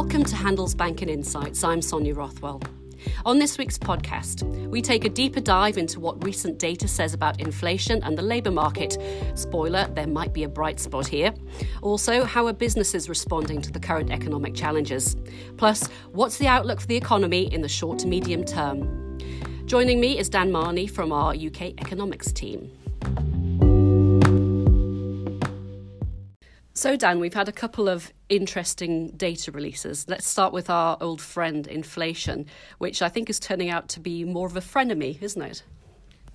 Welcome to Handelsbanken Insights. I'm Sonia Rothwell. On this week's podcast, we take a deeper dive into what recent data says about inflation and the labour market. Spoiler, there might be a bright spot here. Also, how are businesses responding to the current economic challenges? Plus, what's the outlook for the economy in the short to medium term? Joining me is Dan Marney from our UK economics team. So, Dan, we've had a couple of interesting data releases. Let's start with our old friend inflation, which I think is turning out to be more of a frenemy, isn't it?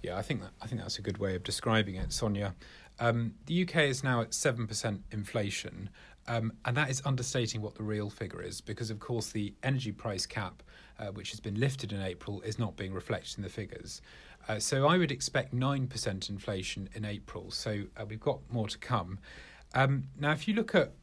Yeah, I think that, I think that's a good way of describing it, Sonia. Um, the UK is now at seven percent inflation, um, and that is understating what the real figure is because, of course, the energy price cap, uh, which has been lifted in April, is not being reflected in the figures. Uh, so I would expect nine percent inflation in April. So uh, we've got more to come. Um, now, if you look at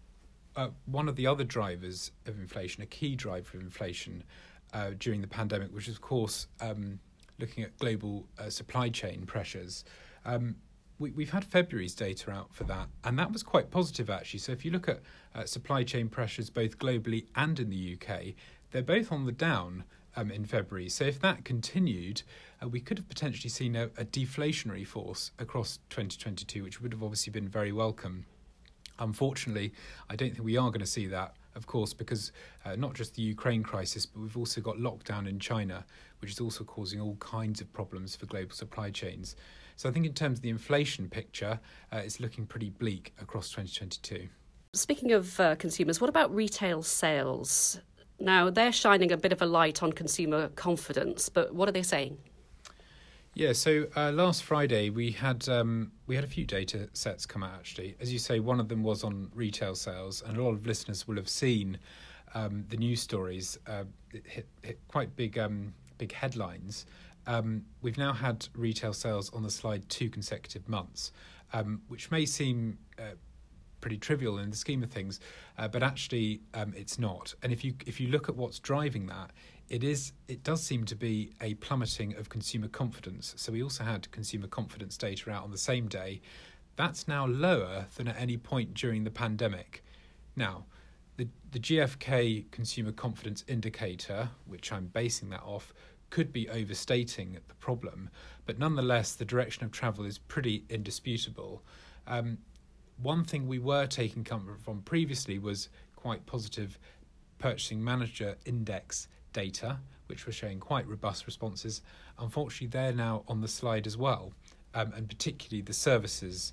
uh, one of the other drivers of inflation, a key driver of inflation uh, during the pandemic, which is, of course, um, looking at global uh, supply chain pressures. Um, we, have had February's data out for that, and that was quite positive actually. So, if you look at uh, supply chain pressures both globally and in the UK, they're both on the down um, in February. So, if that continued, uh, we could have potentially seen a, a deflationary force across 2022, which would have obviously been very welcome. Unfortunately, I don't think we are going to see that, of course, because uh, not just the Ukraine crisis, but we've also got lockdown in China, which is also causing all kinds of problems for global supply chains. So I think in terms of the inflation picture, uh, it's looking pretty bleak across 2022. Speaking of uh, consumers, what about retail sales? Now, they're shining a bit of a light on consumer confidence, but what are they saying? Yeah, so uh, last Friday we had um, we had a few data sets come out. Actually, as you say, one of them was on retail sales, and a lot of listeners will have seen um, the news stories. Uh, hit, hit quite big um, big headlines. Um, we've now had retail sales on the slide two consecutive months, um, which may seem uh, pretty trivial in the scheme of things, uh, but actually um, it's not. And if you if you look at what's driving that, it is it does seem to be a plummeting of consumer confidence. So we also had consumer confidence data out on the same day. That's now lower than at any point during the pandemic. Now, the the GfK consumer confidence indicator, which I'm basing that off, could be overstating the problem, but nonetheless, the direction of travel is pretty indisputable. Um, one thing we were taking comfort from previously was quite positive purchasing manager index data, which were showing quite robust responses. Unfortunately, they're now on the slide as well, um, and particularly the services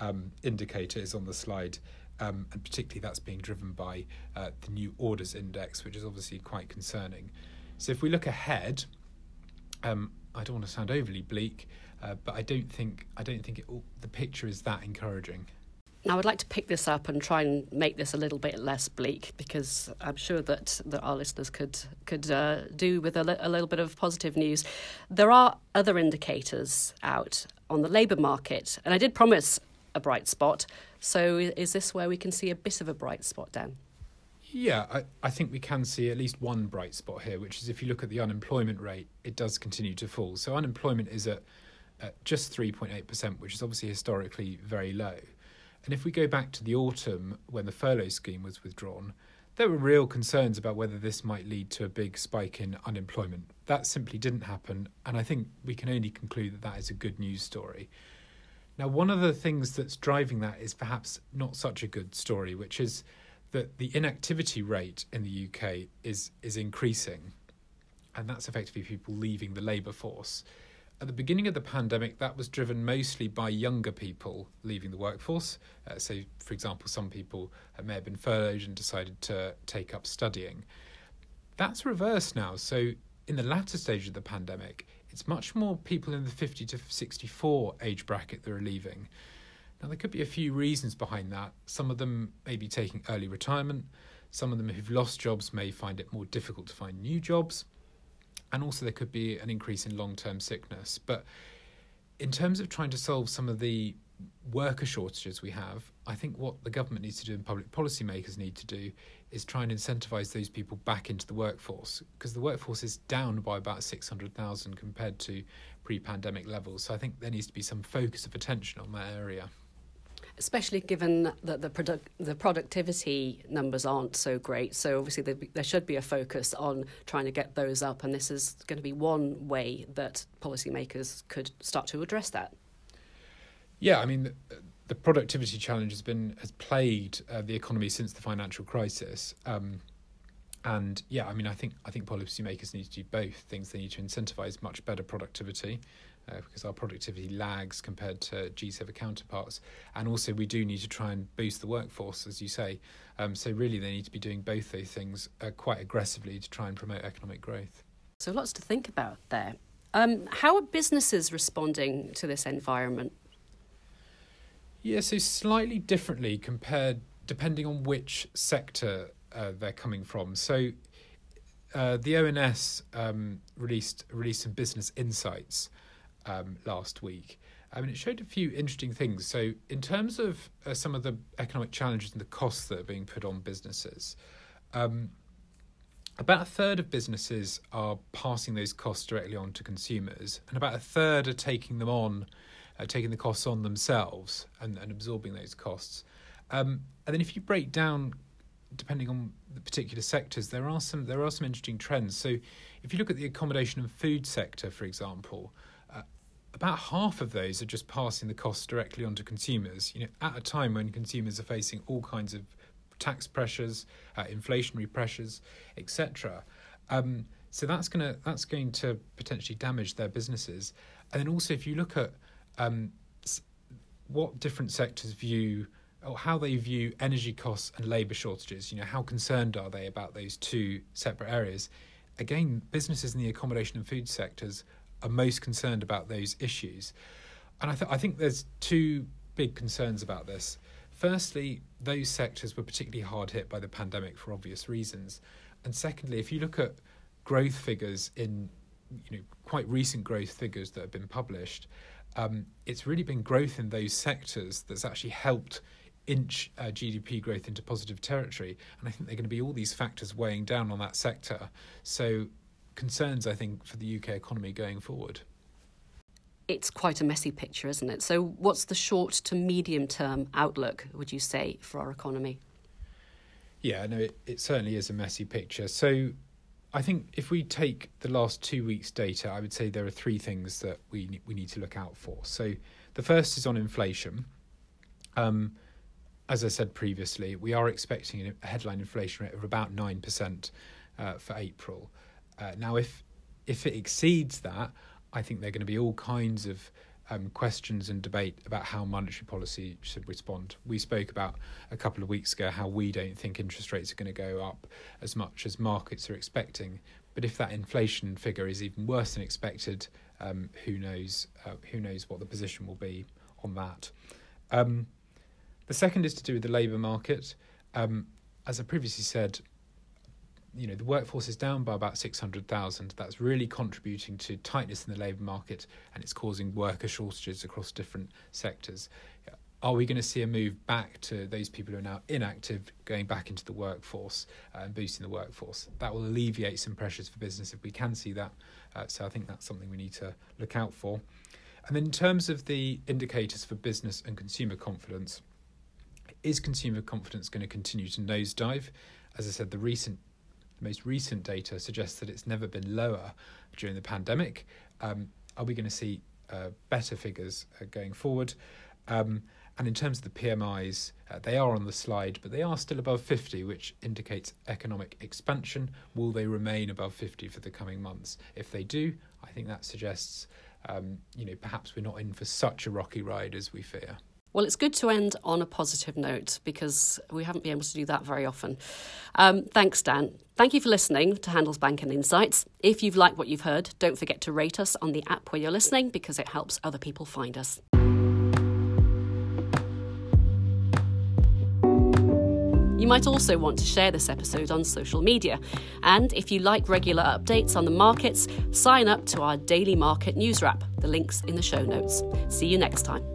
um, indicator is on the slide. Um, and particularly that's being driven by uh, the new orders index, which is obviously quite concerning. So if we look ahead, um, I don't want to sound overly bleak, uh, but I don't think I don't think it, the picture is that encouraging. Now, I'd like to pick this up and try and make this a little bit less bleak because I'm sure that, that our listeners could could uh, do with a, li- a little bit of positive news. There are other indicators out on the labour market, and I did promise a bright spot. So, is this where we can see a bit of a bright spot, Dan? Yeah, I, I think we can see at least one bright spot here, which is if you look at the unemployment rate, it does continue to fall. So, unemployment is at, at just 3.8%, which is obviously historically very low. And if we go back to the autumn when the furlough scheme was withdrawn, there were real concerns about whether this might lead to a big spike in unemployment. That simply didn't happen, and I think we can only conclude that that is a good news story. Now, one of the things that's driving that is perhaps not such a good story, which is that the inactivity rate in the UK is is increasing, and that's effectively people leaving the labour force at the beginning of the pandemic, that was driven mostly by younger people leaving the workforce. Uh, so, for example, some people uh, may have been furloughed and decided to take up studying. That's reversed now. So, in the latter stage of the pandemic, it's much more people in the 50 to 64 age bracket that are leaving. Now, there could be a few reasons behind that. Some of them may be taking early retirement. Some of them who've lost jobs may find it more difficult to find new jobs and also there could be an increase in long term sickness. But in terms of trying to solve some of the worker shortages we have, I think what the government needs to do and public policymakers need to do is try and incentivise those people back into the workforce because the workforce is down by about 600,000 compared to pre pandemic levels. So I think there needs to be some focus of attention on that area. Especially given that the product the productivity numbers aren't so great. So obviously there, there, should be a focus on trying to get those up, and this is going to be one way that policymakers could start to address that. Yeah, I mean. The, the productivity challenge has been has plagued uh, the economy since the financial crisis, um, and yeah, I mean, I think I think policymakers need to do both things. They need to incentivise much better productivity, uh, because our productivity lags compared to G7 counterparts. And also, we do need to try and boost the workforce, as you say. Um, so, really, they need to be doing both those things uh, quite aggressively to try and promote economic growth. So, lots to think about there. Um, how are businesses responding to this environment? Yeah, so slightly differently compared, depending on which sector uh, they're coming from. So, uh, the ONS um, released released some business insights um, last week. I mean, it showed a few interesting things. So, in terms of uh, some of the economic challenges and the costs that are being put on businesses, um, about a third of businesses are passing those costs directly on to consumers, and about a third are taking them on, uh, taking the costs on themselves and, and absorbing those costs. Um, and then, if you break down, depending on the particular sectors, there are some there are some interesting trends. So, if you look at the accommodation and food sector, for example, about half of those are just passing the costs directly onto consumers. You know, at a time when consumers are facing all kinds of tax pressures, uh, inflationary pressures, etc. Um, so that's gonna that's going to potentially damage their businesses. And then also, if you look at um, what different sectors view or how they view energy costs and labour shortages, you know, how concerned are they about those two separate areas? Again, businesses in the accommodation and food sectors are most concerned about those issues. And I, th- I think there's two big concerns about this. Firstly, those sectors were particularly hard hit by the pandemic for obvious reasons. And secondly, if you look at growth figures in you know quite recent growth figures that have been published, um, it's really been growth in those sectors that's actually helped inch uh, GDP growth into positive territory. And I think there are going to be all these factors weighing down on that sector. So concerns, I think, for the UK economy going forward. It's quite a messy picture, isn't it? So, what's the short to medium term outlook, would you say, for our economy? Yeah, no, it, it certainly is a messy picture. So, I think if we take the last two weeks' data, I would say there are three things that we we need to look out for. So, the first is on inflation. Um, as I said previously, we are expecting a headline inflation rate of about nine percent uh, for April. Uh, now, if if it exceeds that, I think there are going to be all kinds of um, questions and debate about how monetary policy should respond. We spoke about a couple of weeks ago how we don't think interest rates are going to go up as much as markets are expecting. But if that inflation figure is even worse than expected, um, who knows? Uh, who knows what the position will be on that? Um, the second is to do with the labour market. Um, as I previously said, you know the workforce is down by about 600,000 that's really contributing to tightness in the labour market and it's causing worker shortages across different sectors. Are we going to see a move back to those people who are now inactive going back into the workforce uh, and boosting the workforce? That will alleviate some pressures for business if we can see that. Uh, so i think that's something we need to look out for. And in terms of the indicators for business and consumer confidence is consumer confidence going to continue to nosedive? As i said the recent the most recent data suggests that it's never been lower during the pandemic. Um, are we going to see uh, better figures uh, going forward? Um, and in terms of the PMIs, uh, they are on the slide, but they are still above 50, which indicates economic expansion. Will they remain above 50 for the coming months? If they do, I think that suggests, um, you know, perhaps we're not in for such a rocky ride as we fear. Well, it's good to end on a positive note because we haven't been able to do that very often. Um, thanks, Dan. Thank you for listening to Handelsbanken Insights. If you've liked what you've heard, don't forget to rate us on the app where you're listening because it helps other people find us. You might also want to share this episode on social media. And if you like regular updates on the markets, sign up to our daily market news wrap. The link's in the show notes. See you next time.